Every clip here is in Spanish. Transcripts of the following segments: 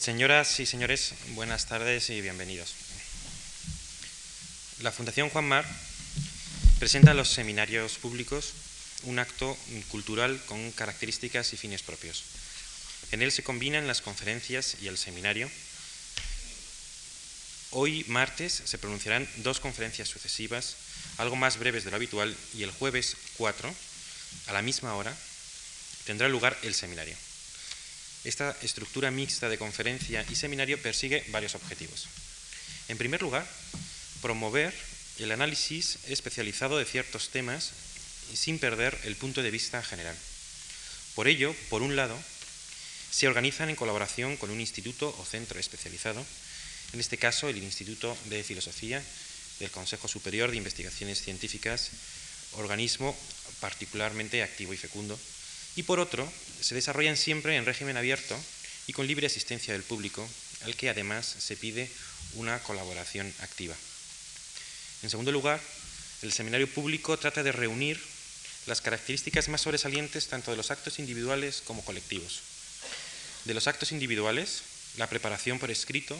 Señoras y señores, buenas tardes y bienvenidos. La Fundación Juan Mar presenta en los seminarios públicos un acto cultural con características y fines propios. En él se combinan las conferencias y el seminario. Hoy, martes, se pronunciarán dos conferencias sucesivas, algo más breves de lo habitual, y el jueves 4, a la misma hora, tendrá lugar el seminario. Esta estructura mixta de conferencia y seminario persigue varios objetivos. En primer lugar, promover el análisis especializado de ciertos temas sin perder el punto de vista general. Por ello, por un lado, se organizan en colaboración con un instituto o centro especializado, en este caso el Instituto de Filosofía del Consejo Superior de Investigaciones Científicas, organismo particularmente activo y fecundo, y por otro, se desarrollan siempre en régimen abierto y con libre asistencia del público, al que además se pide una colaboración activa. En segundo lugar, el seminario público trata de reunir las características más sobresalientes tanto de los actos individuales como colectivos. De los actos individuales, la preparación por escrito,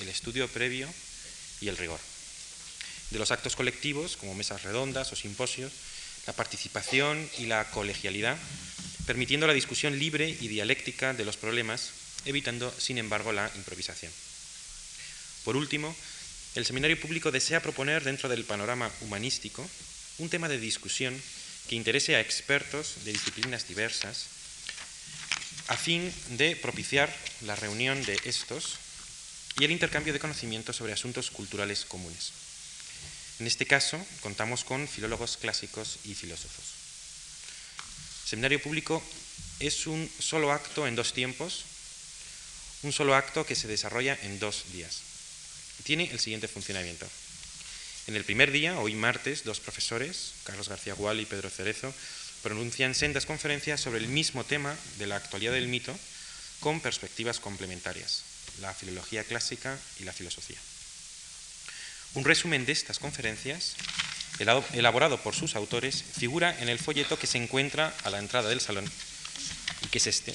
el estudio previo y el rigor. De los actos colectivos, como mesas redondas o simposios, la participación y la colegialidad, permitiendo la discusión libre y dialéctica de los problemas, evitando, sin embargo, la improvisación. Por último, el seminario público desea proponer dentro del panorama humanístico un tema de discusión que interese a expertos de disciplinas diversas, a fin de propiciar la reunión de estos y el intercambio de conocimientos sobre asuntos culturales comunes. En este caso, contamos con filólogos clásicos y filósofos. Seminario público es un solo acto en dos tiempos, un solo acto que se desarrolla en dos días. Tiene el siguiente funcionamiento. En el primer día, hoy martes, dos profesores, Carlos García Gual y Pedro Cerezo, pronuncian sendas conferencias sobre el mismo tema de la actualidad del mito con perspectivas complementarias, la filología clásica y la filosofía. Un resumen de estas conferencias, elaborado por sus autores, figura en el folleto que se encuentra a la entrada del salón y que es este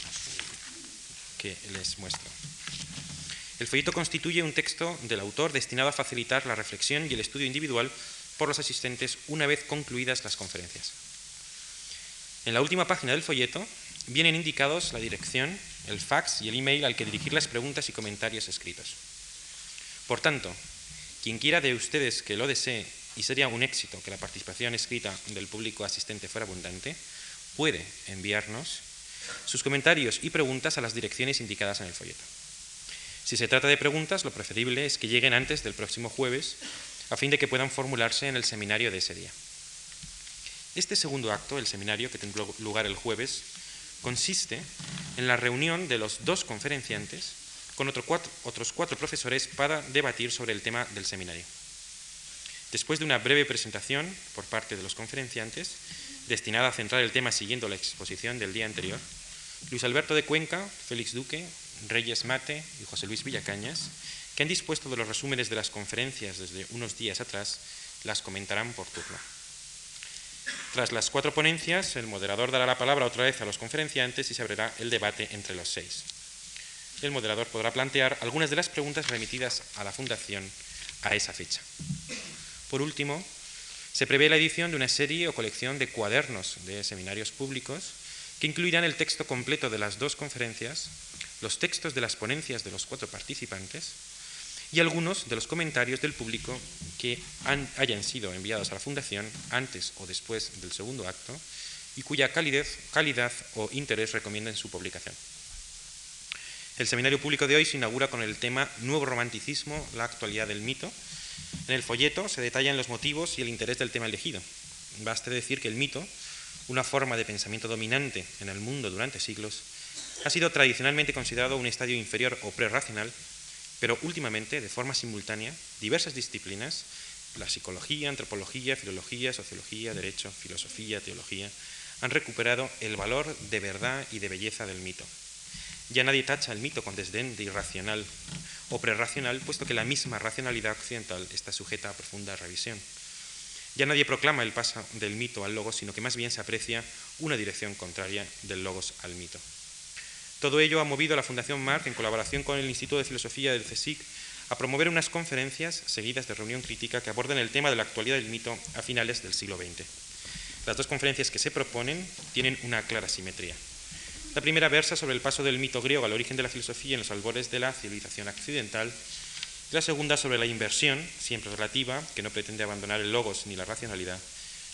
que les muestro. El folleto constituye un texto del autor destinado a facilitar la reflexión y el estudio individual por los asistentes una vez concluidas las conferencias. En la última página del folleto vienen indicados la dirección, el fax y el email al que dirigir las preguntas y comentarios escritos. Por tanto, quien quiera de ustedes que lo desee, y sería un éxito que la participación escrita del público asistente fuera abundante, puede enviarnos sus comentarios y preguntas a las direcciones indicadas en el folleto. Si se trata de preguntas, lo preferible es que lleguen antes del próximo jueves, a fin de que puedan formularse en el seminario de ese día. Este segundo acto, el seminario que tendrá lugar el jueves, consiste en la reunión de los dos conferenciantes con otros cuatro profesores para debatir sobre el tema del seminario. Después de una breve presentación por parte de los conferenciantes, destinada a centrar el tema siguiendo la exposición del día anterior, Luis Alberto de Cuenca, Félix Duque, Reyes Mate y José Luis Villacañas, que han dispuesto de los resúmenes de las conferencias desde unos días atrás, las comentarán por turno. Tras las cuatro ponencias, el moderador dará la palabra otra vez a los conferenciantes y se abrirá el debate entre los seis. El moderador podrá plantear algunas de las preguntas remitidas a la Fundación a esa fecha. Por último, se prevé la edición de una serie o colección de cuadernos de seminarios públicos que incluirán el texto completo de las dos conferencias, los textos de las ponencias de los cuatro participantes y algunos de los comentarios del público que hayan sido enviados a la Fundación antes o después del segundo acto y cuya calidad o interés recomienden su publicación. El seminario público de hoy se inaugura con el tema Nuevo Romanticismo, la actualidad del mito. En el folleto se detallan los motivos y el interés del tema elegido. Baste decir que el mito, una forma de pensamiento dominante en el mundo durante siglos, ha sido tradicionalmente considerado un estadio inferior o prerracional, pero últimamente, de forma simultánea, diversas disciplinas, la psicología, antropología, filología, sociología, derecho, filosofía, teología, han recuperado el valor de verdad y de belleza del mito. Ya nadie tacha el mito con desdén de irracional o prerracional, puesto que la misma racionalidad occidental está sujeta a profunda revisión. Ya nadie proclama el paso del mito al logos, sino que más bien se aprecia una dirección contraria del logos al mito. Todo ello ha movido a la Fundación Marc, en colaboración con el Instituto de Filosofía del CSIC, a promover unas conferencias seguidas de reunión crítica que aborden el tema de la actualidad del mito a finales del siglo XX. Las dos conferencias que se proponen tienen una clara simetría. La primera versa sobre el paso del mito griego al origen de la filosofía en los albores de la civilización occidental, y la segunda sobre la inversión, siempre relativa, que no pretende abandonar el logos ni la racionalidad,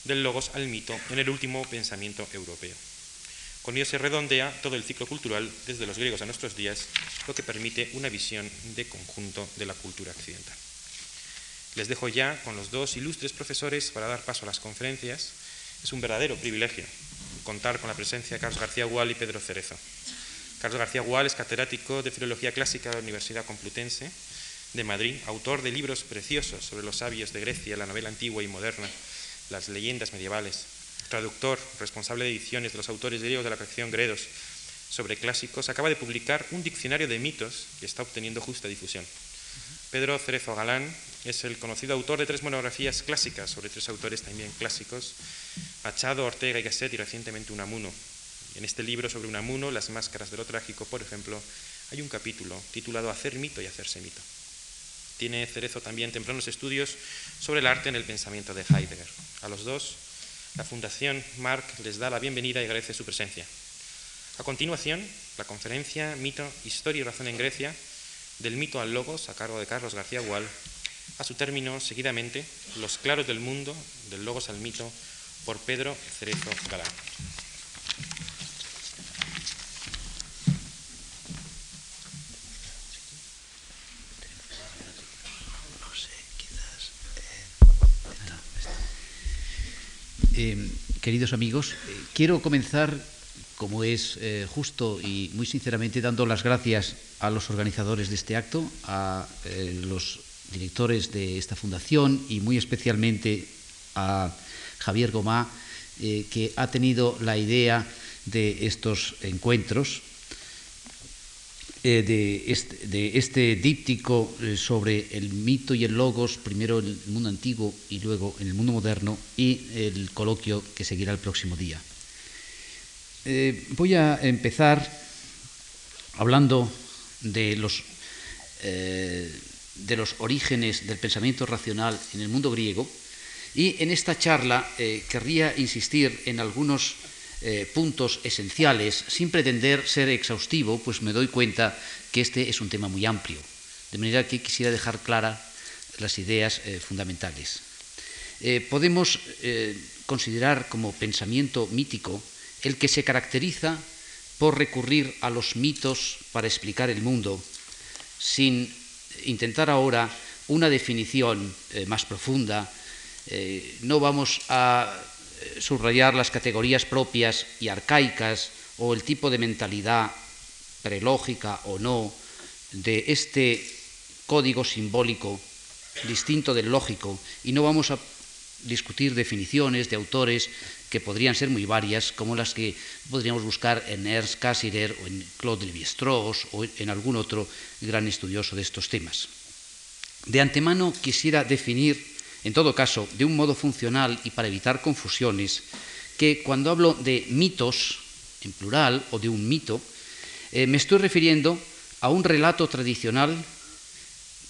del logos al mito en el último pensamiento europeo. Con ello se redondea todo el ciclo cultural desde los griegos a nuestros días, lo que permite una visión de conjunto de la cultura occidental. Les dejo ya con los dos ilustres profesores para dar paso a las conferencias. Es un verdadero privilegio contar con la presencia de Carlos García Gual y Pedro Cerezo. Carlos García Gual es catedrático de Filología Clásica de la Universidad Complutense de Madrid, autor de libros preciosos sobre los sabios de Grecia, la novela antigua y moderna, las leyendas medievales, traductor, responsable de ediciones de los autores griegos de la colección Gredos sobre clásicos, acaba de publicar un diccionario de mitos que está obteniendo justa difusión. Pedro Cerezo Galán es el conocido autor de tres monografías clásicas sobre tres autores también clásicos, Machado, Ortega y Gasset y recientemente Unamuno. En este libro sobre Unamuno, Las máscaras de lo trágico, por ejemplo, hay un capítulo titulado Hacer mito y hacerse mito. Tiene Cerezo también tempranos estudios sobre el arte en el pensamiento de Heidegger. A los dos la Fundación Marc les da la bienvenida y agradece su presencia. A continuación, la conferencia Mito, Historia y Razón en Grecia, del mito al logos, a cargo de Carlos García Gual. A su término, seguidamente, Los claros del mundo, del logos al mito, por Pedro Cerezo Galán. Eh, queridos amigos, eh, quiero comenzar, como es eh, justo y muy sinceramente, dando las gracias a los organizadores de este acto, a los directores de esta fundación y muy especialmente a Javier Gomá, que ha tenido la idea de estos encuentros eh, de, este, díptico eh, sobre el mito y el logos, primero en el mundo antiguo y luego en el mundo moderno, y el coloquio que seguirá el próximo día. Eh, voy a empezar hablando de los orígenes del pensamiento racional en el mundo griego, y en esta charla querría insistir en algunos eh, puntos esenciales, sin pretender ser exhaustivo, pues me doy cuenta que este es un tema muy amplio. De manera que quisiera dejar claras las ideas eh, fundamentales. Eh, podemos considerar como pensamiento mítico el que se caracteriza por recurrir a los mitos para explicar el mundo, sin intentar ahora una definición más profunda. No vamos a subrayar las categorías propias y arcaicas o el tipo de mentalidad prelógica o no de este código simbólico distinto del lógico y no vamos a discutir definiciones de autores que podrían ser muy varias, como las que podríamos buscar en Ernst Cassirer o en Claude Lévi-Strauss o en algún otro gran estudioso de estos temas. De antemano quisiera definir en todo caso, de un modo funcional y para evitar confusiones, que cuando hablo de mitos, en plural, o de un mito, eh, me estoy refiriendo a un relato tradicional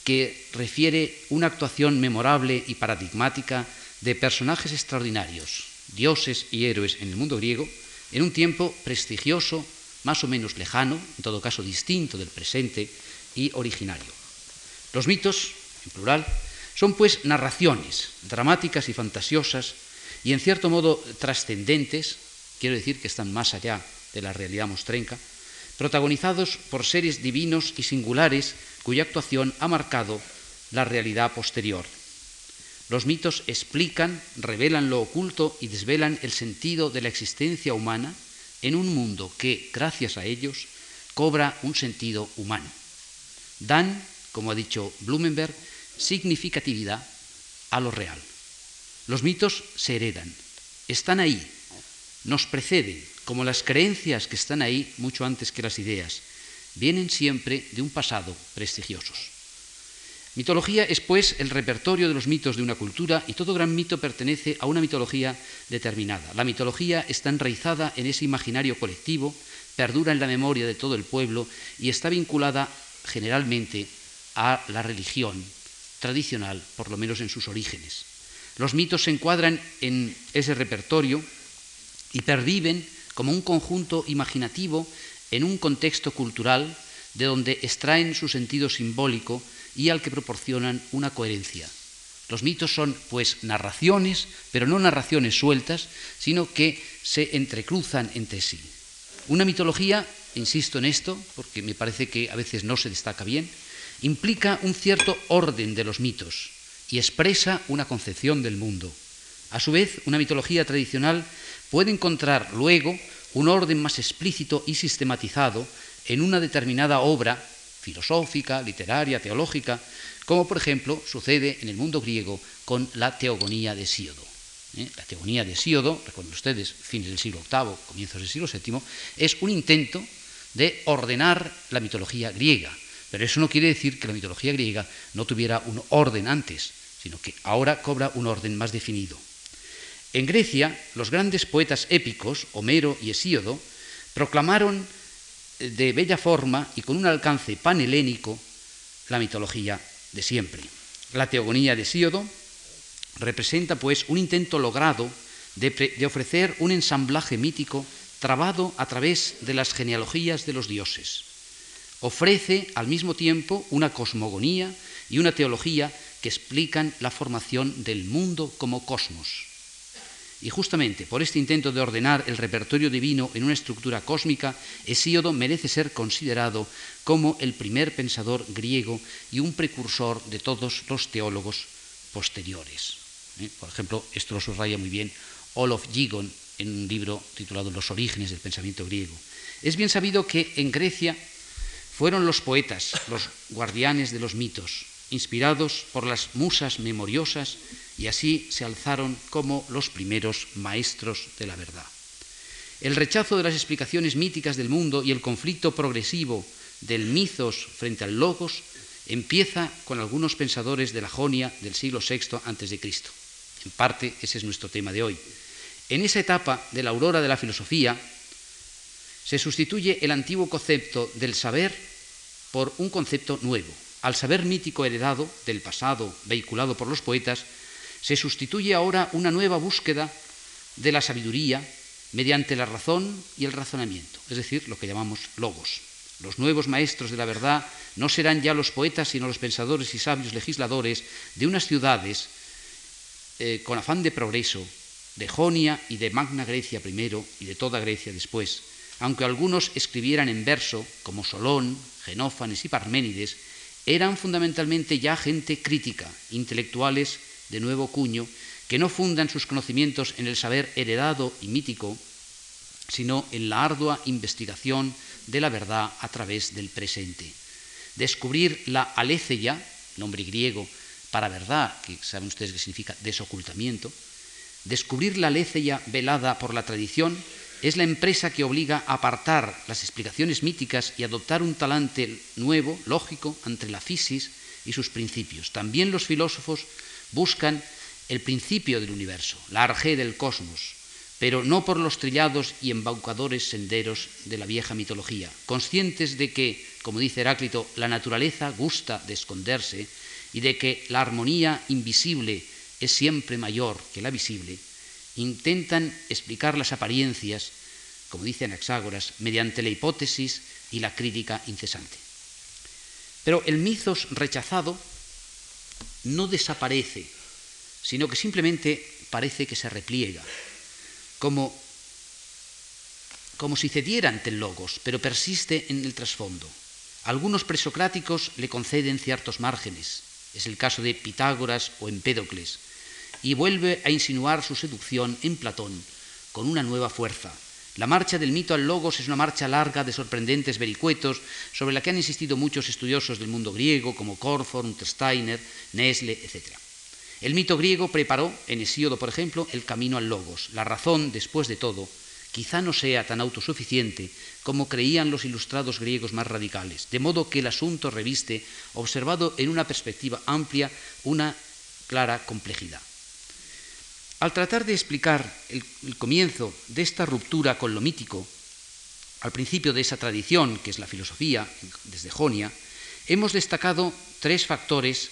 que refiere una actuación memorable y paradigmática de personajes extraordinarios, dioses y héroes en el mundo griego, en un tiempo prestigioso, más o menos lejano, en todo caso distinto del presente y originario. Los mitos, en plural, son pues narraciones dramáticas y fantasiosas y en cierto modo trascendentes, quiero decir que están más allá de la realidad mostrenca, protagonizados por seres divinos y singulares cuya actuación ha marcado la realidad posterior. Los mitos explican, revelan lo oculto y desvelan el sentido de la existencia humana en un mundo que, gracias a ellos, cobra un sentido humano. Dan, como ha dicho Blumenberg, significatividad a lo real. Los mitos se heredan, están ahí, nos preceden, como las creencias que están ahí mucho antes que las ideas, vienen siempre de un pasado prestigiosos. Mitología es, pues, el repertorio de los mitos de una cultura y todo gran mito pertenece a una mitología determinada. La mitología está enraizada en ese imaginario colectivo perdura en la memoria de todo el pueblo y está vinculada generalmente a la religión tradicional, por lo menos en sus orígenes. Los mitos se encuadran en ese repertorio y perviven como un conjunto imaginativo en un contexto cultural de donde extraen su sentido simbólico y al que proporcionan una coherencia. Los mitos son, pues, narraciones, pero no narraciones sueltas, sino que se entrecruzan entre sí. Una mitología, insisto en esto, porque me parece que a veces no se destaca bien, implica un cierto orden de los mitos y expresa una concepción del mundo. A su vez, una mitología tradicional puede encontrar luego un orden más explícito y sistematizado en una determinada obra filosófica, literaria, teológica, como por ejemplo sucede en el mundo griego con la teogonía de Síodo. ¿eh? La teogonía de Síodo, recuerden ustedes, fines del siglo VIII, comienzos del siglo VII, es un intento de ordenar la mitología griega. Pero eso no quiere decir que la mitología griega no tuviera un orden antes, sino que ahora cobra un orden más definido. En Grecia, los grandes poetas épicos, Homero y Hesíodo, proclamaron de bella forma y con un alcance panhelénico la mitología de siempre. La teogonía de Síodo representa pues un intento logrado de, ofrecer un ensamblaje mítico trabado a través de las genealogías de los dioses. Ofrece al mismo tiempo una cosmogonía y una teología que explican la formación del mundo como cosmos. Y justamente por este intento de ordenar el repertorio divino en una estructura cósmica, Hesíodo merece ser considerado como el primer pensador griego y un precursor de todos los teólogos posteriores. ¿eh? Por ejemplo, esto lo subraya muy bien Olof Gigon en un libro titulado Los orígenes del pensamiento griego. Es bien sabido que en Grecia fueron los poetas los guardianes de los mitos, inspirados por las musas memoriosas y así se alzaron como los primeros maestros de la verdad. El rechazo de las explicaciones míticas del mundo y el conflicto progresivo del mitos frente al logos empieza con algunos pensadores de la Jonia del siglo VI a.C. En parte ese es nuestro tema de hoy. En esa etapa de la aurora de la filosofía se sustituye el antiguo concepto del saber por un concepto nuevo. Al saber mítico heredado del pasado, vehiculado por los poetas, se sustituye ahora una nueva búsqueda de la sabiduría mediante la razón y el razonamiento, es decir, lo que llamamos logos. Los nuevos maestros de la verdad no serán ya los poetas, sino los pensadores y sabios legisladores de unas ciudades eh, con afán de progreso, de Jonia y de Magna Grecia primero y de toda Grecia después, aunque algunos escribieran en verso, como Solón, Genófanes y Parménides, eran fundamentalmente ya gente crítica, intelectuales de nuevo cuño, que no fundan sus conocimientos en el saber heredado y mítico, sino en la ardua investigación de la verdad a través del presente. Descubrir la aletheia, nombre griego para verdad, que saben ustedes que significa desocultamiento, descubrir la aletheia velada por la tradición es la empresa que obliga a apartar las explicaciones míticas y adoptar un talante nuevo, lógico, entre la fisis y sus principios. También los filósofos buscan el principio del universo, la arge del cosmos, pero no por los trillados y embaucadores senderos de la vieja mitología, conscientes de que, como dice Heráclito, la naturaleza gusta de esconderse y de que la armonía invisible es siempre mayor que la visible, intentan explicar las apariencias, como dice Anaxágoras, mediante la hipótesis y la crítica incesante. Pero el mitos rechazado no desaparece, sino que simplemente parece que se repliega, como, como si cediera ante el logos, pero persiste en el trasfondo. Algunos presocráticos le conceden ciertos márgenes, es el caso de Pitágoras o Empédocles, y vuelve a insinuar su seducción en Platón con una nueva fuerza, la marcha del mito al logos es una marcha larga de sorprendentes vericuetos sobre la que han insistido muchos estudiosos del mundo griego como Corford, Untersteiner, Nesle, etc. El mito griego preparó, en Hesíodo por ejemplo, el camino al logos. La razón, después de todo, quizá no sea tan autosuficiente como creían los ilustrados griegos más radicales, de modo que el asunto reviste, observado en una perspectiva amplia, una clara complejidad. Al tratar de explicar el, comienzo de esta ruptura con lo mítico, al principio de esa tradición, que es la filosofía, desde Jonia, hemos destacado tres factores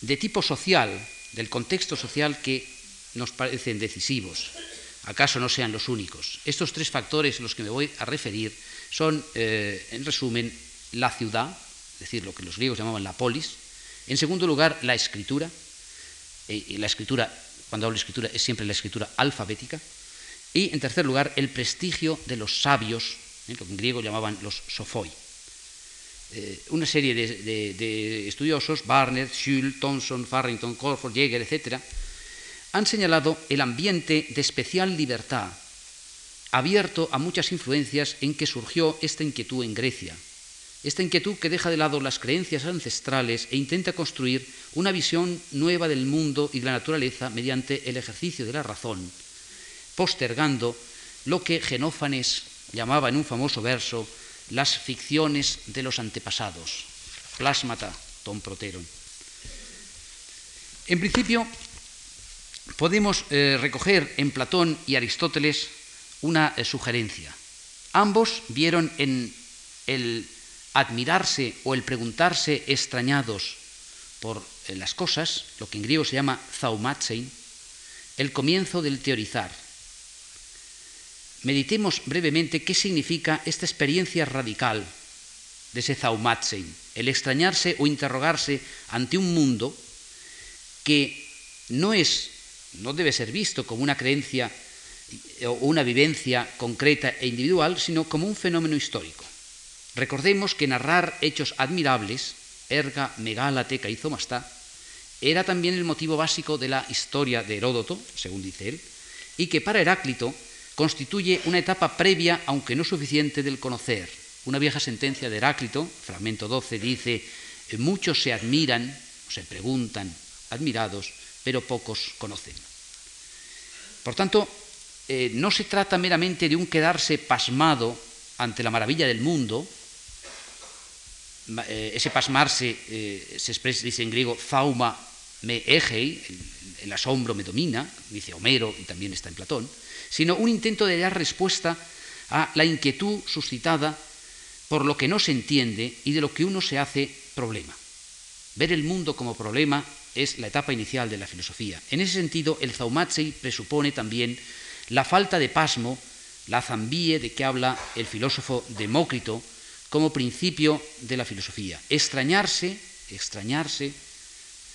de tipo social, del contexto social que nos parecen decisivos. ¿Acaso no sean los únicos? Estos tres factores, los que me voy a referir, son, eh, en resumen, la ciudad, es decir, lo que los griegos llamaban la polis. En segundo lugar, la escritura. Eh, la escritura, cuando hablo de escritura, es siempre la escritura alfabética. Y en tercer lugar, el prestigio de los sabios, ¿eh? lo que en griego llamaban los sofoi. Eh, una serie de, estudiosos, Barnett, Schull, Thomson, Farrington, Corford, Jäger, etc., han señalado el ambiente de especial libertad, abierto a muchas influencias en que surgió esta inquietud en Grecia. Esta inquietud que deja de lado las creencias ancestrales e intenta construir una visión nueva del mundo y de la naturaleza mediante el ejercicio de la razón postergando lo que Genófanes llamaba en un famoso verso las ficciones de los antepasados, plásmata tom proteron. En principio, podemos eh, recoger en Platón y Aristóteles una eh, sugerencia. Ambos vieron en el admirarse o el preguntarse extrañados por eh, las cosas, lo que en griego se llama zaumatsein, el comienzo del teorizar, meditemos brevemente qué significa esta experiencia radical de ese zaumatsein, el extrañarse o interrogarse ante un mundo que no es, no debe ser visto como una creencia o una vivencia concreta e individual, sino como un fenómeno histórico. Recordemos que narrar hechos admirables, erga, megálate, caizomastá, era también el motivo básico de la historia de Heródoto, según dice él, y que para Heráclito constituye una etapa previa, aunque no suficiente, del conocer. Una vieja sentencia de Heráclito, fragmento 12, dice, muchos se admiran, se preguntan, admirados, pero pocos conocen. Por tanto, eh, no se trata meramente de un quedarse pasmado ante la maravilla del mundo, eh, ese pasmarse se expresa, dice en griego, fauma me egei, el asombro me domina, dice Homero y también está en Platón, sino un intento de dar respuesta a la inquietud suscitada por lo que no se entiende y de lo que uno se hace problema. Ver el mundo como problema es la etapa inicial de la filosofía. En ese sentido, el Zaumatzei presupone también la falta de pasmo, la zambie de que habla el filósofo Demócrito como principio de la filosofía. Extrañarse, extrañarse,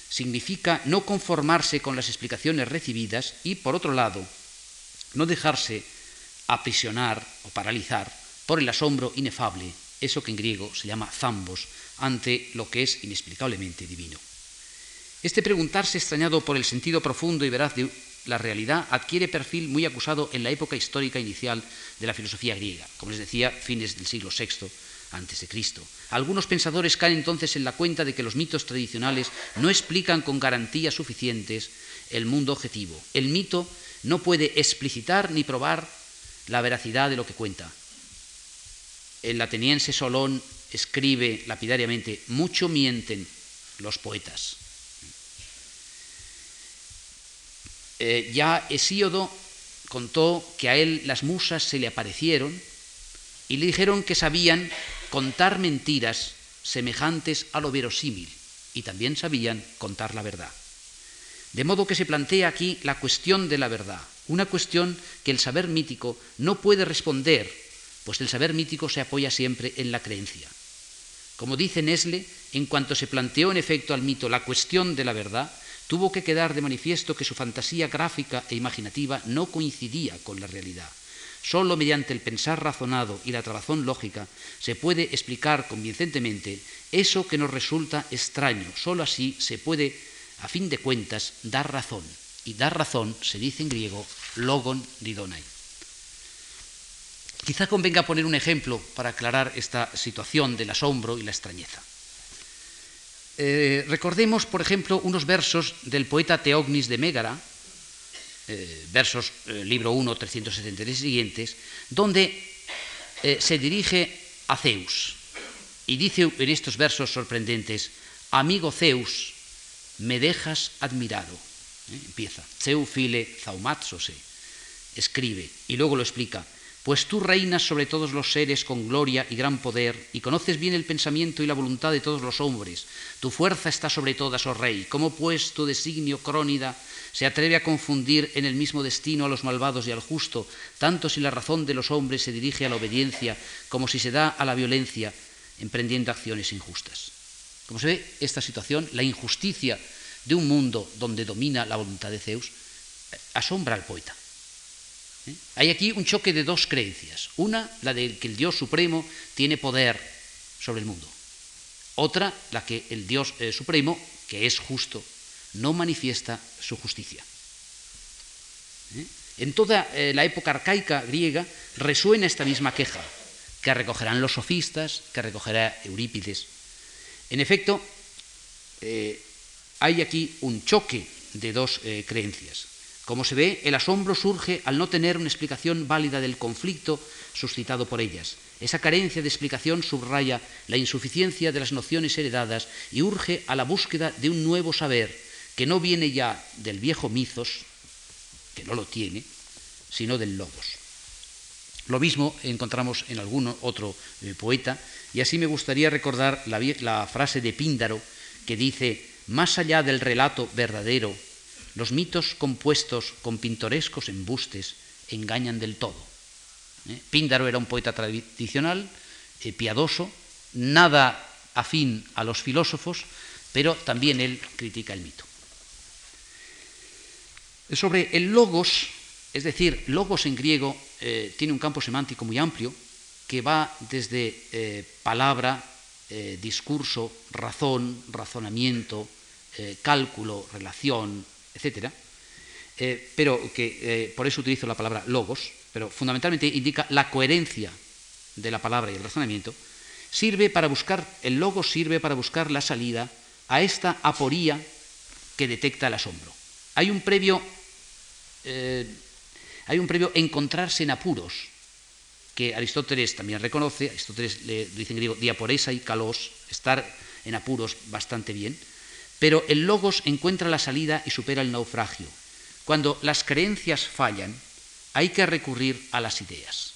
significa no conformarse con las explicaciones recibidas y, por otro lado, no dejarse aprisionar o paralizar por el asombro inefable, eso que en griego se llama zambos, ante lo que es inexplicablemente divino. Este preguntarse extrañado por el sentido profundo y veraz de la realidad adquiere perfil muy acusado en la época histórica inicial de la filosofía griega, como les decía, fines del siglo VI antes de Cristo. Algunos pensadores caen entonces en la cuenta de que los mitos tradicionales no explican con garantías suficientes el mundo objetivo. El mito no puede explicitar ni probar la veracidad de lo que cuenta. El ateniense Solón escribe lapidariamente, mucho mienten los poetas. Eh, ya Hesíodo contó que a él las musas se le aparecieron y le dijeron que sabían contar mentiras semejantes a lo verosímil y también sabían contar la verdad. De modo que se plantea aquí la cuestión de la verdad, una cuestión que el saber mítico no puede responder, pues el saber mítico se apoya siempre en la creencia. Como dice Nesle, en cuanto se planteó en efecto al mito la cuestión de la verdad, tuvo que quedar de manifiesto que su fantasía gráfica e imaginativa no coincidía con la realidad. Solo mediante el pensar razonado y la trabazón lógica se puede explicar convincentemente eso que nos resulta extraño. Solo así se puede a fin de cuentas, dar razón. Y dar razón se dice en griego logon didonai. Quizá convenga poner un ejemplo para aclarar esta situación del asombro y la extrañeza. Eh, recordemos, por ejemplo, unos versos del poeta Teognis de Mégara, eh, versos, eh, libro 1, 373 siguientes, donde se dirige a Zeus y dice en estos versos sorprendentes, amigo Zeus, me dejas admirado. ¿eh? Empieza, Zeufile zaumatzose, escribe, y luego lo explica, pues tú reinas sobre todos los seres con gloria y gran poder, y conoces bien el pensamiento y la voluntad de todos los hombres. Tu fuerza está sobre todas, oh rey. ¿Cómo pues tu designio crónida se atreve a confundir en el mismo destino a los malvados y al justo, tanto si la razón de los hombres se dirige a la obediencia como si se da a la violencia, emprendiendo acciones injustas? Como se ve, esta situación, la injusticia de un mundo donde domina la voluntad de Zeus, asombra al poeta. ¿Eh? Hay aquí un choque de dos creencias. Una, la de que el Dios Supremo tiene poder sobre el mundo. Otra, la que el Dios eh, Supremo, que es justo, no manifiesta su justicia. ¿Eh? En toda la época arcaica griega resuena esta misma queja, que recogerán los sofistas, que recogerá Eurípides. En efecto, hay aquí un choque de dos creencias. Como se ve, el asombro surge al no tener una explicación válida del conflicto suscitado por ellas. Esa carencia de explicación subraya la insuficiencia de las nociones heredadas y urge a la búsqueda de un nuevo saber que no viene ya del viejo mitos, que no lo tiene, sino del logos. Lo mismo encontramos en algún otro eh, poeta, y así me gustaría recordar la, la frase de Píndaro que dice, más allá del relato verdadero los mitos compuestos con pintorescos embustes engañan del todo. ¿Eh? Píndaro era un poeta tradicional, eh, piadoso, nada afín a los filósofos, pero también él critica el mito. Sobre el logos, es decir, logos en griego eh, tiene un campo semántico muy amplio que va desde palabra, discurso, razón, razonamiento, cálculo, relación, etcétera, eh, pero que eh, por eso utilizo la palabra logos, pero fundamentalmente indica la coherencia de la palabra y el razonamiento, sirve para buscar, el logos sirve para buscar la salida a esta aporía que detecta el asombro. Hay un previo, eh, hay un previo encontrarse en apuros, que Aristóteles también reconoce, Aristóteles le dice en griego diaporesa y kalos, estar en apuros bastante bien, pero el logos encuentra la salida y supera el naufragio. Cuando las creencias fallan, hay que recurrir a las ideas.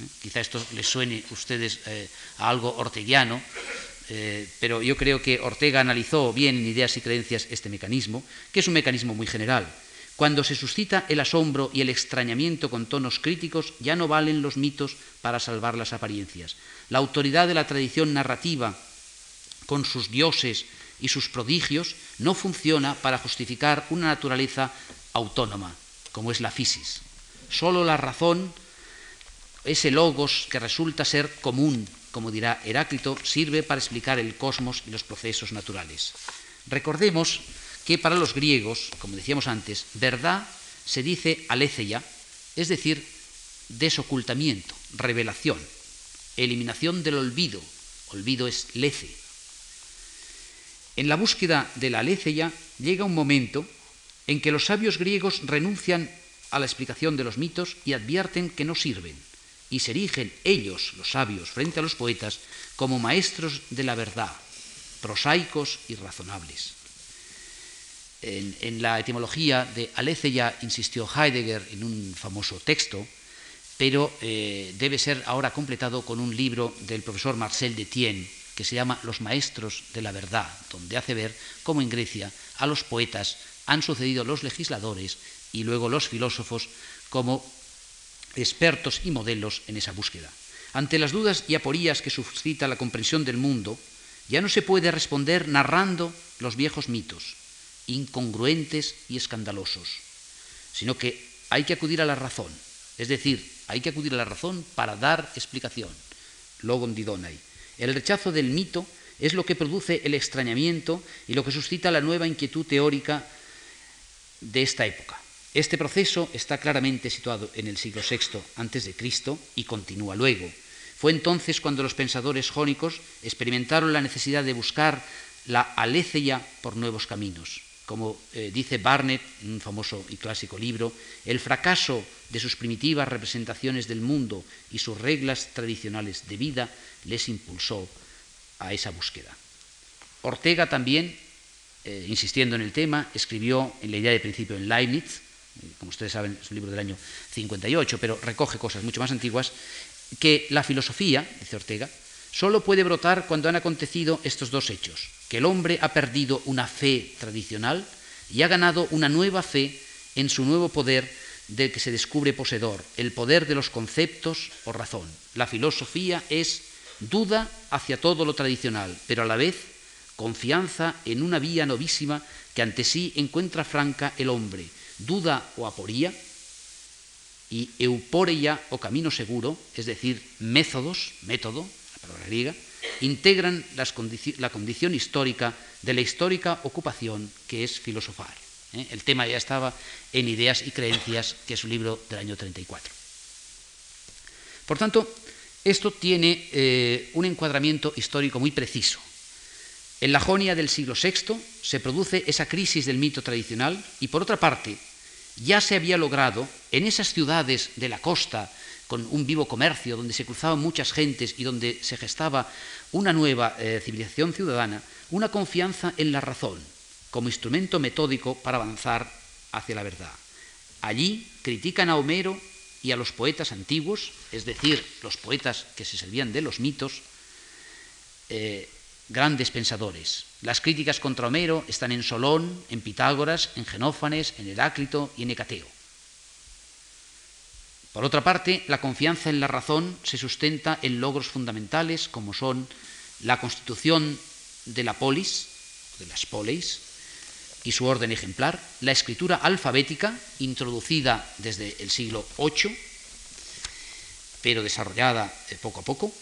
¿Eh? Quizá esto les suene a ustedes eh, a algo orteguiano, eh, pero yo creo que Ortega analizó bien en Ideas y Creencias este mecanismo, que es un mecanismo muy general. Cuando se suscita el asombro y el extrañamiento con tonos críticos, ya no valen los mitos para salvar las apariencias. La autoridad de la tradición narrativa, con sus dioses y sus prodigios no funciona para justificar una naturaleza autónoma, como es la fisis. Solo la razón, ese logos que resulta ser común, como dirá Heráclito, sirve para explicar el cosmos y los procesos naturales. Recordemos que para los griegos, como decíamos antes, verdad se dice aletheia, es decir, desocultamiento, revelación, eliminación del olvido. Olvido es lece, en la búsqueda de la aletheia llega un momento en que los sabios griegos renuncian a la explicación de los mitos y advierten que no sirven, y se erigen ellos, los sabios, frente a los poetas, como maestros de la verdad, prosaicos y razonables. En, la etimología de aletheia insistió Heidegger en un famoso texto, pero eh, debe ser ahora completado con un libro del profesor Marcel Detienne, que se llama Los Maestros de la Verdad, donde hace ver cómo en Grecia a los poetas han sucedido los legisladores y luego los filósofos como expertos y modelos en esa búsqueda. Ante las dudas y aporías que suscita la comprensión del mundo, ya no se puede responder narrando los viejos mitos, incongruentes y escandalosos, sino que hay que acudir a la razón, es decir, hay que acudir a la razón para dar explicación. Logom didonai. El rechazo del mito es lo que produce el extrañamiento y lo que suscita la nueva inquietud teórica de esta época. Este proceso está claramente situado en el siglo VI Cristo y continúa luego. Fue entonces cuando los pensadores jónicos experimentaron la necesidad de buscar la aletheia por nuevos caminos. Como eh, dice Barnett en un famoso y clásico libro, el fracaso de sus primitivas representaciones del mundo y sus reglas tradicionales de vida les impulsó a esa búsqueda. Ortega también, eh, insistiendo en el tema, escribió en la idea de principio en Leibniz, como ustedes saben es un libro del año 58, pero recoge cosas mucho más antiguas, que la filosofía, dice Ortega, solo puede brotar cuando han acontecido estos dos hechos, que el hombre ha perdido una fe tradicional y ha ganado una nueva fe en su nuevo poder del que se descubre poseedor, el poder de los conceptos o razón. La filosofía es duda hacia todo lo tradicional, pero a la vez confianza en una vía novísima que ante sí encuentra franca el hombre, duda o aporía, y euporeia o camino seguro, es decir, métodos, método, la palabra griega, integran la condición histórica de la histórica ocupación que es filosofar. ¿eh? El tema ya estaba en Ideas y Creencias, que es un libro del año 34. Por tanto, esto tiene eh, un encuadramiento histórico muy preciso. En la Jonia del siglo VI se produce esa crisis del mito tradicional y, por otra parte, ya se había logrado en esas ciudades de la costa, con un vivo comercio, donde se cruzaban muchas gentes y donde se gestaba una nueva eh, civilización ciudadana, una confianza en la razón como instrumento metódico para avanzar hacia la verdad. Allí critican a Homero y a los poetas antiguos, es decir, los poetas que se servían de los mitos, eh, grandes pensadores. Las críticas contra Homero están en Solón, en Pitágoras, en Genófanes, en Heráclito y en Hecateo. Por otra parte, la confianza en la razón se sustenta en logros fundamentales como son la constitución de la polis, de las polis, y su orden ejemplar, la escritura alfabética, introducida desde el siglo VIII, pero desarrollada poco a poco,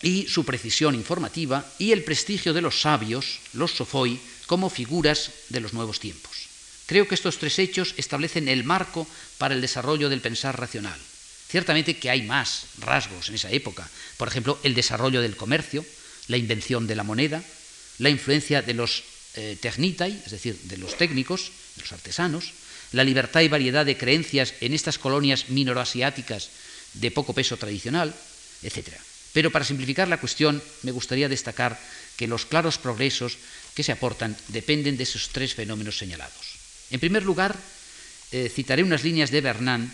y su precisión informativa y el prestigio de los sabios, los sofoi, como figuras de los nuevos tiempos. Creo que estos tres hechos establecen el marco para el desarrollo del pensar racional. Ciertamente que hay más rasgos en esa época, por ejemplo, el desarrollo del comercio, la invención de la moneda, la influencia de los eh, technitai, es decir, de los técnicos, de los artesanos, la libertad y variedad de creencias en estas colonias minoroasiáticas de poco peso tradicional, etc. Pero para simplificar la cuestión, me gustaría destacar que los claros progresos que se aportan dependen de esos tres fenómenos señalados. En primer lugar, eh, citaré unas líneas de Bernán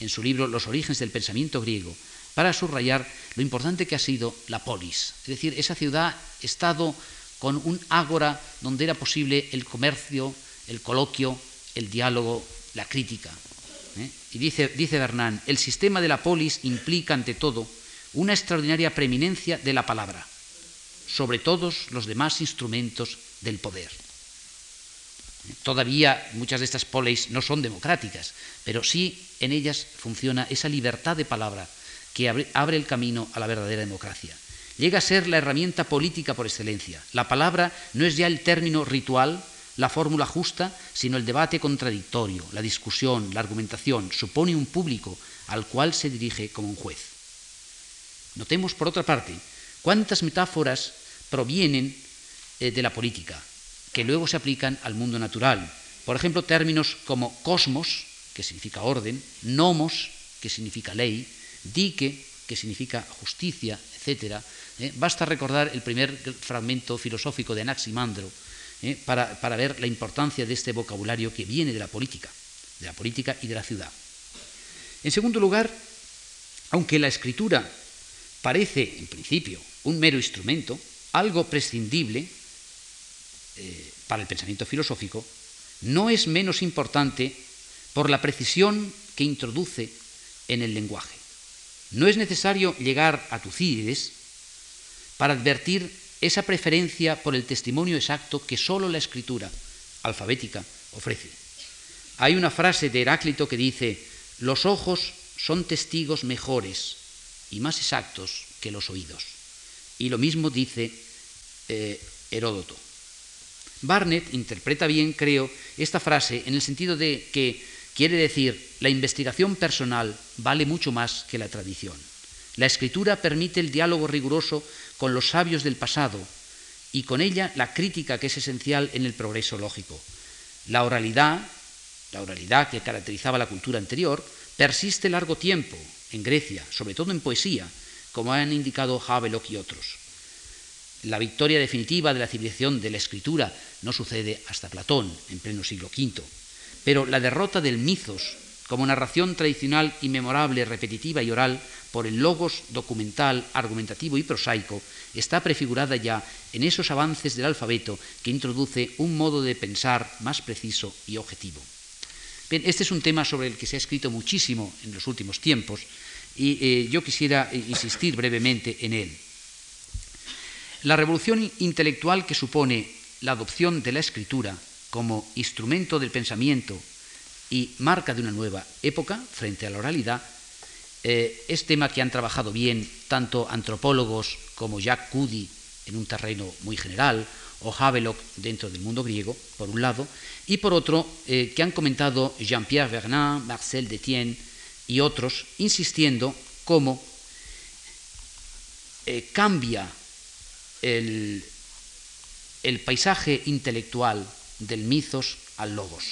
en su libro Los orígenes del pensamiento griego, para subrayar lo importante que ha sido la polis, es decir, esa ciudad-estado con un ágora donde era posible el comercio, el coloquio, el diálogo, la crítica. ¿eh? Y dice, dice Bernán, el sistema de la polis implica ante todo una extraordinaria preeminencia de la palabra sobre todos los demás instrumentos del poder. Todavía muchas de estas polis no son democráticas, pero sí en ellas funciona esa libertad de palabra que abre el camino a la verdadera democracia. Llega a ser la herramienta política por excelencia. La palabra no es ya el término ritual, la fórmula justa, sino el debate contradictorio, la discusión, la argumentación. Supone un público al cual se dirige como un juez. Notemos, por otra parte, cuántas metáforas provienen eh, de la política, que luego se aplican al mundo natural. Por ejemplo, términos como cosmos, que significa orden, nomos, que significa ley, dique, que significa justicia, etc. ¿eh? Basta recordar el primer fragmento filosófico de Anaximandro ¿eh? para, para ver la importancia de este vocabulario que viene de la política, de la política y de la ciudad. En segundo lugar, aunque la escritura parece, en principio, un mero instrumento, algo prescindible eh, para el pensamiento filosófico, no es menos importante por la precisión que introduce en el lenguaje. No es necesario llegar a Tucídides para advertir esa preferencia por el testimonio exacto que sólo la escritura alfabética ofrece. Hay una frase de Heráclito que dice, los ojos son testigos mejores y más exactos que los oídos. Y lo mismo dice eh, Heródoto. Barnett interpreta bien, creo, esta frase en el sentido de que quiere decir la investigación personal vale mucho más que la tradición. La escritura permite el diálogo riguroso con los sabios del pasado y con ella la crítica que es esencial en el progreso lógico. La oralidad, la oralidad que caracterizaba la cultura anterior, persiste largo tiempo en Grecia, sobre todo en poesía, como han indicado Havelock y otros. La victoria definitiva de la civilización de la escritura no sucede hasta Platón, en pleno siglo V. pero la derrota del mitos como narración tradicional inmemorable, repetitiva y oral por el logos documental, argumentativo y prosaico, está prefigurada ya en esos avances del alfabeto que introduce un modo de pensar más preciso y objetivo. Bien, este es un tema sobre el que se ha escrito muchísimo en los últimos tiempos y eh, yo quisiera insistir brevemente en él. La revolución intelectual que supone la adopción de la escritura como instrumento del pensamiento y marca de una nueva época frente a la oralidad, eh, es tema que han trabajado bien tanto antropólogos como Jacques Cudi en un terreno muy general, o Havelock dentro del mundo griego, por un lado, y por otro, eh, que han comentado Jean-Pierre Vernant, Marcel Detienne y otros, insistiendo cómo eh, cambia el, paisaje intelectual del mitos al logos.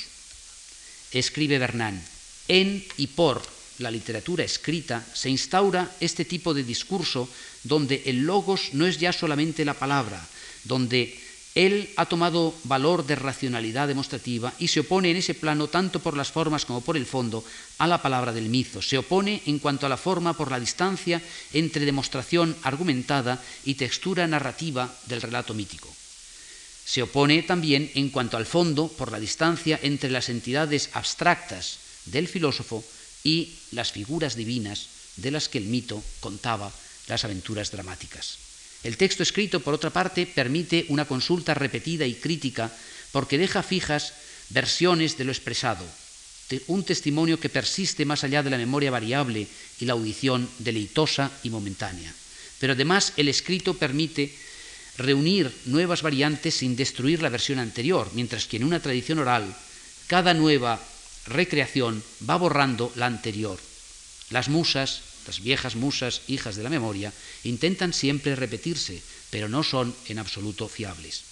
Escribe Bernán, en y por la literatura escrita se instaura este tipo de discurso donde el logos no es ya solamente la palabra, donde él ha tomado valor de racionalidad demostrativa y se opone en ese plano, tanto por las formas como por el fondo, a la palabra del mizo. Se opone en cuanto a la forma por la distancia entre demostración argumentada y textura narrativa del relato mítico. Se opone también en cuanto al fondo por la distancia entre las entidades abstractas del filósofo y las figuras divinas de las que el mito contaba las aventuras dramáticas. El texto escrito, por otra parte, permite una consulta repetida y crítica porque deja fijas versiones de lo expresado, un testimonio que persiste más allá de la memoria variable y la audición deleitosa y momentánea. Pero además el escrito permite reunir nuevas variantes sin destruir la versión anterior, mientras que en una tradición oral cada nueva recreación va borrando la anterior. Las musas, las viejas musas, hijas de la memoria, intentan siempre repetirse, pero no son en absoluto fiables.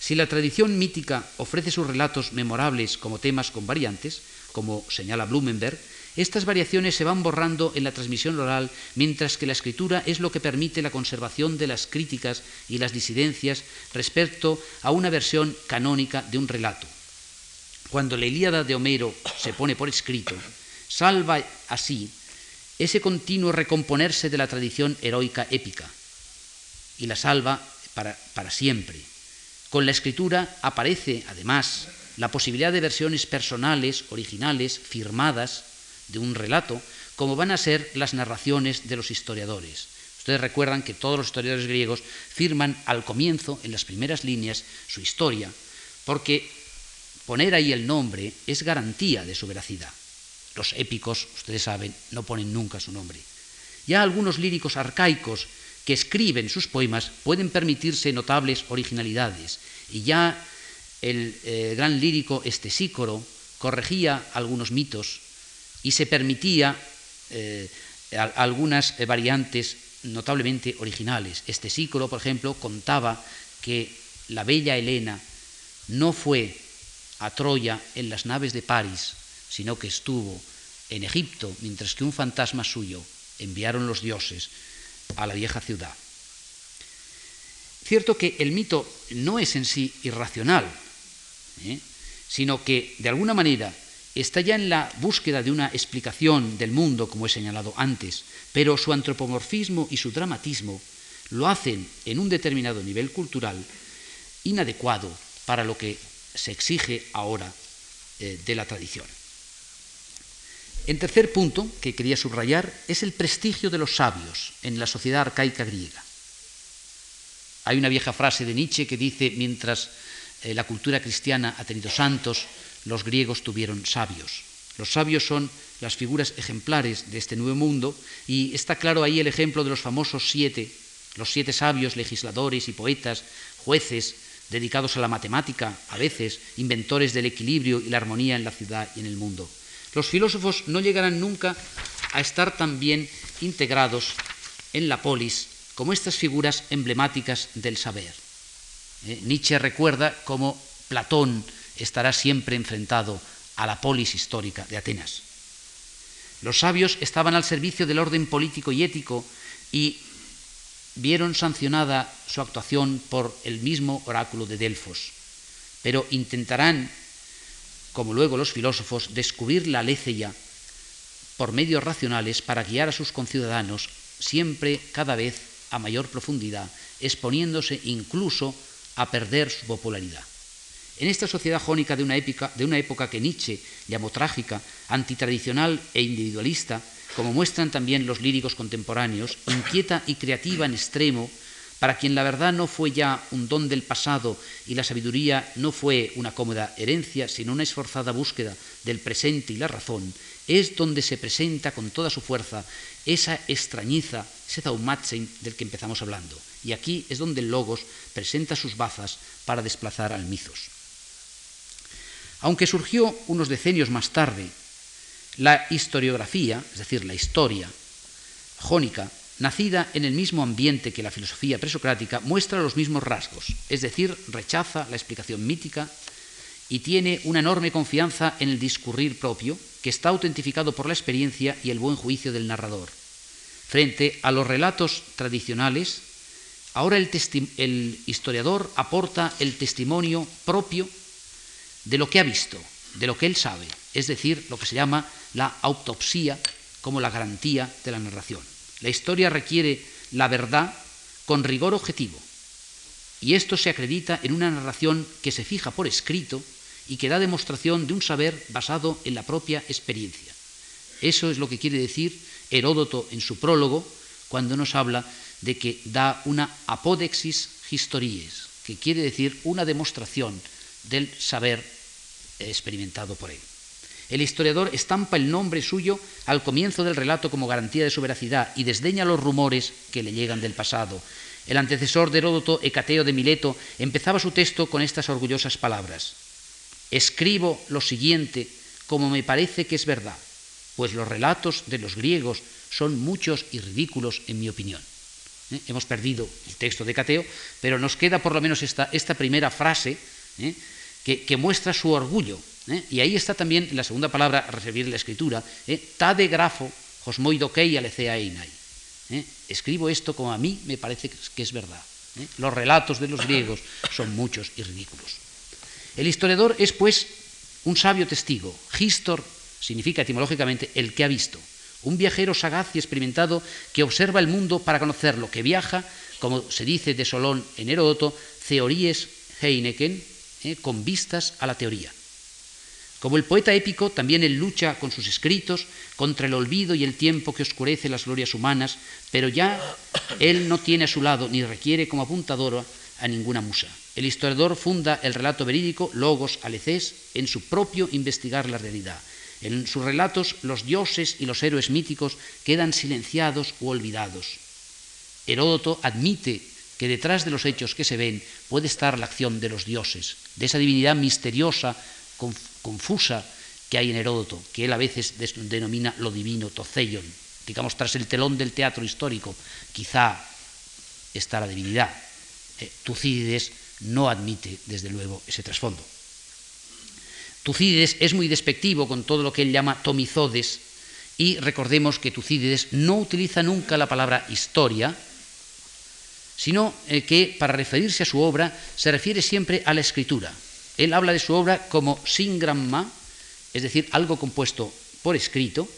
Si la tradición mítica ofrece sus relatos memorables como temas con variantes, como señala Blumenberg, estas variaciones se van borrando en la transmisión oral, mientras que la escritura es lo que permite la conservación de las críticas y las disidencias respecto a una versión canónica de un relato cuando la Ilíada de Homero se pone por escrito, salva así ese continuo recomponerse de la tradición heroica épica y la salva para, para siempre. Con la escritura aparece, además, la posibilidad de versiones personales, originales, firmadas de un relato, como van a ser las narraciones de los historiadores. Ustedes recuerdan que todos los historiadores griegos firman al comienzo, en las primeras líneas, su historia, porque poner ahí el nombre es garantía de su veracidad. Los épicos, ustedes saben, no ponen nunca su nombre. Ya algunos líricos arcaicos que escriben sus poemas pueden permitirse notables originalidades, y ya el eh, gran lírico Estesícoro corregía algunos mitos y se permitía eh, algunas variantes notablemente originales. Estesícoro, por ejemplo, contaba que la bella Helena no fue a Troya en las naves de París, sino que estuvo en Egipto, mientras que un fantasma suyo enviaron los dioses a la vieja ciudad. Cierto que el mito no es en sí irracional, ¿eh? sino que de alguna manera está ya en la búsqueda de una explicación del mundo, como he señalado antes, pero su antropomorfismo y su dramatismo lo hacen en un determinado nivel cultural inadecuado para lo que se exige ahora eh, de la tradición. En tercer punto que quería subrayar es el prestigio de los sabios en la sociedad arcaica griega. Hay una vieja frase de Nietzsche que dice, mientras eh, la cultura cristiana ha tenido santos, los griegos tuvieron sabios. Los sabios son las figuras ejemplares de este nuevo mundo y está claro ahí el ejemplo de los famosos siete, los siete sabios, legisladores y poetas, jueces, dedicados a la matemática, a veces inventores del equilibrio y la armonía en la ciudad y en el mundo. Los filósofos no llegarán nunca a estar tan bien integrados en la polis como estas figuras emblemáticas del saber. Eh, Nietzsche recuerda cómo Platón estará siempre enfrentado a la polis histórica de Atenas. Los sabios estaban al servicio del orden político y ético y vieron sancionada su actuación por el mismo oráculo de Delfos, pero intentarán como luego los filósofos, descubrir la aletheia por medios racionales para guiar a sus conciudadanos siempre cada vez a mayor profundidad, exponiéndose incluso a perder su popularidad. En esta sociedad jónica de una, de una época que Nietzsche llamó trágica, antitradicional e individualista, como muestran también los líricos contemporáneos, inquieta y creativa en extremo, para quien la verdad no fue ya un don del pasado y la sabiduría no fue una cómoda herencia, sino una esforzada búsqueda del presente y la razón, es donde se presenta con toda su fuerza esa extrañiza, ese Zaumatzen del que empezamos hablando. Y aquí es donde el Logos presenta sus bazas para desplazar al Mizos. Aunque surgió unos decenios más tarde, la historiografía, es decir, la historia jónica, nacida en el mismo ambiente que la filosofía presocrática, muestra los mismos rasgos, es decir, rechaza la explicación mítica y tiene una enorme confianza en el discurrir propio, que está autentificado por la experiencia y el buen juicio del narrador. Frente a los relatos tradicionales, ahora el, el historiador aporta el testimonio propio de lo que ha visto, de lo que él sabe, es decir, lo que se llama la autopsia como la garantía de la narración. La historia requiere la verdad con rigor objetivo, y esto se acredita en una narración que se fija por escrito y que da demostración de un saber basado en la propia experiencia. Eso es lo que quiere decir Heródoto en su prólogo cuando nos habla de que da una apodexis histories, que quiere decir una demostración del saber experimentado por él. El historiador estampa el nombre suyo al comienzo del relato como garantía de su veracidad y desdeña los rumores que le llegan del pasado. El antecesor de Heródoto, Hecateo de Mileto, empezaba su texto con estas orgullosas palabras. Escribo lo siguiente como me parece que es verdad, pues los relatos de los griegos son muchos y ridículos en mi opinión. ¿Eh? Hemos perdido el texto de Hecateo, pero nos queda por lo menos esta, esta primera frase ¿eh? que, muestra su orgullo. ¿Eh? Y ahí está también la segunda palabra recibir la escritura, ¿eh? ta de grafo, josmoidokei alecea einai. ¿eh? Escribo esto como a mí me parece que es verdad. ¿eh? Los relatos de los griegos son muchos y ridículos. El historiador es, pues, un sabio testigo. Histor significa etimológicamente el que ha visto. Un viajero sagaz y experimentado que observa el mundo para conocerlo, que viaja, como se dice de Solón en Heródoto, Theories Heineken, con vistas a la teoría. Como el poeta épico, también él lucha con sus escritos contra el olvido y el tiempo que oscurece las glorias humanas, pero ya él no tiene a su lado ni requiere como apuntador a ninguna musa. El historiador funda el relato verídico, logos, alecés, en su propio investigar la realidad. En sus relatos los dioses y los héroes míticos quedan silenciados u olvidados. Heródoto admite que detrás de los hechos que se ven puede estar la acción de los dioses, de esa divinidad misteriosa, confusa que hay en Heródoto, que él a veces denomina lo divino, Toceion. Digamos, tras el telón del teatro histórico, quizá está la divinidad. Eh, Tucídides no admite, desde luego, ese trasfondo. Tucídides es muy despectivo con todo lo que él llama tomizodes, y recordemos que Tucídides no utiliza nunca la palabra historia, sino eh, que para referirse a su obra se refiere siempre a la escritura. Él habla de su obra como singramma, es decir, algo compuesto por escrito,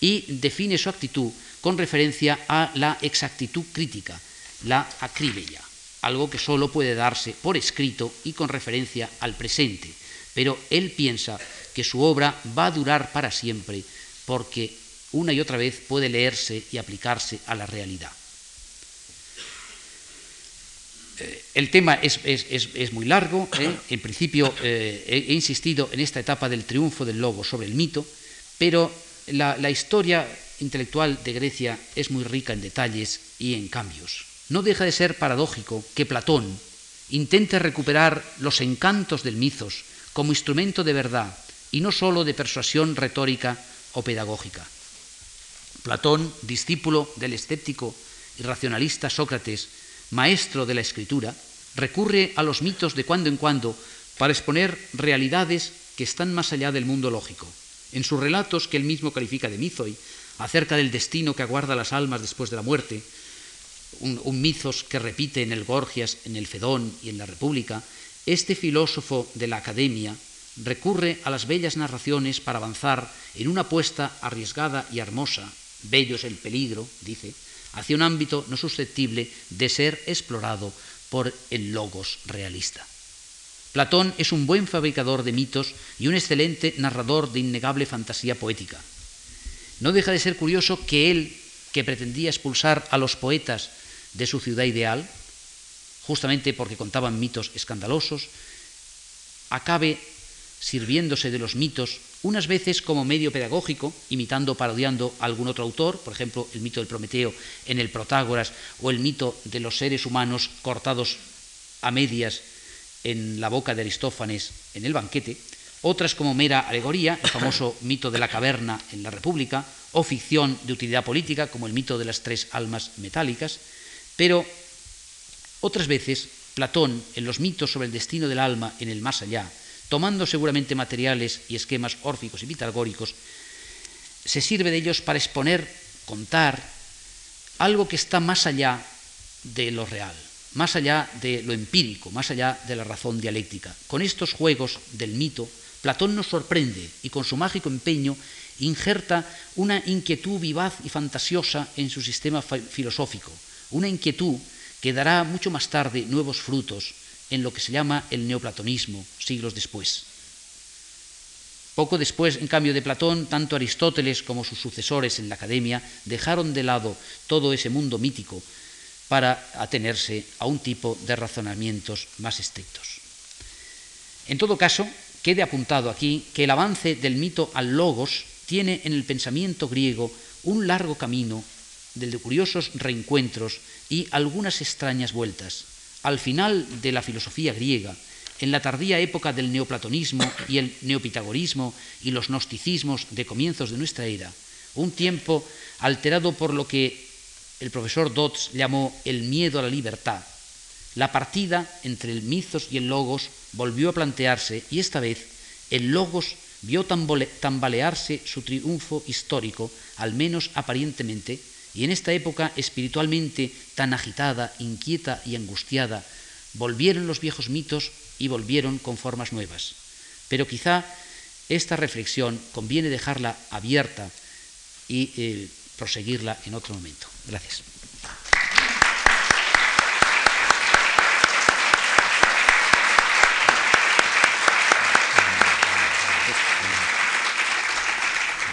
y define su actitud con referencia a la exactitud crítica, la acribella, algo que solo puede darse por escrito y con referencia al presente. Pero él piensa que su obra va a durar para siempre porque una y otra vez puede leerse y aplicarse a la realidad. Eh, el tema es, muy largo. ¿eh? En principio eh, he, insistido en esta etapa del triunfo del lobo sobre el mito, pero la, historia intelectual de Grecia es muy rica en detalles y en cambios. No deja de ser paradójico que Platón intente recuperar los encantos del mitos como instrumento de verdad y no sólo de persuasión retórica o pedagógica. Platón, discípulo del escéptico y racionalista Sócrates, maestro de la escritura, recurre a los mitos de cuando en cuando para exponer realidades que están más allá del mundo lógico. En sus relatos, que él mismo califica de mizoi, acerca del destino que aguarda las almas después de la muerte, un, un que repite en el Gorgias, en el Fedón y en la República, este filósofo de la academia recurre a las bellas narraciones para avanzar en una apuesta arriesgada y hermosa, bello es el peligro, dice, hacia un ámbito no susceptible de ser explorado por el logos realista. Platón es un buen fabricador de mitos y un excelente narrador de innegable fantasía poética. No deja de ser curioso que él, que pretendía expulsar a los poetas de su ciudad ideal, justamente porque contaban mitos escandalosos, acabe sirviéndose de los mitos unas veces como medio pedagógico, imitando, parodiando a algún otro autor, por ejemplo, el mito del Prometeo en el Protágoras o el mito de los seres humanos cortados a medias en la boca de Aristófanes en el banquete, otras como mera alegoría, el famoso mito de la caverna en la República, o ficción de utilidad política, como el mito de las tres almas metálicas, pero otras veces Platón, en los mitos sobre el destino del alma en el más allá, tomando seguramente materiales y esquemas órficos y pitagóricos, se sirve de ellos para exponer, contar algo que está más allá de lo real, más allá de lo empírico, más allá de la razón dialéctica. Con estos juegos del mito, Platón nos sorprende y con su mágico empeño injerta una inquietud vivaz y fantasiosa en su sistema filosófico, una inquietud que dará mucho más tarde nuevos frutos en lo que se llama el neoplatonismo, siglos después. Poco después, en cambio de Platón, tanto Aristóteles como sus sucesores en la academia dejaron de lado todo ese mundo mítico para atenerse a un tipo de razonamientos más estrictos. En todo caso, quede apuntado aquí que el avance del mito al logos tiene en el pensamiento griego un largo camino de curiosos reencuentros y algunas extrañas vueltas. Al final de la filosofía griega, en la tardía época del neoplatonismo y el neopitagorismo y los gnosticismos de comienzos de nuestra era, un tiempo alterado por lo que el profesor Dodds llamó el miedo a la libertad. La partida entre el mitos y el logos volvió a plantearse y esta vez el logos vio tambalearse su triunfo histórico, al menos aparentemente, y en esta época espiritualmente tan agitada, inquieta y angustiada, volvieron los viejos mitos y volvieron con formas nuevas. Pero quizá esta reflexión conviene dejarla abierta y eh, proseguirla en otro momento. Gracias.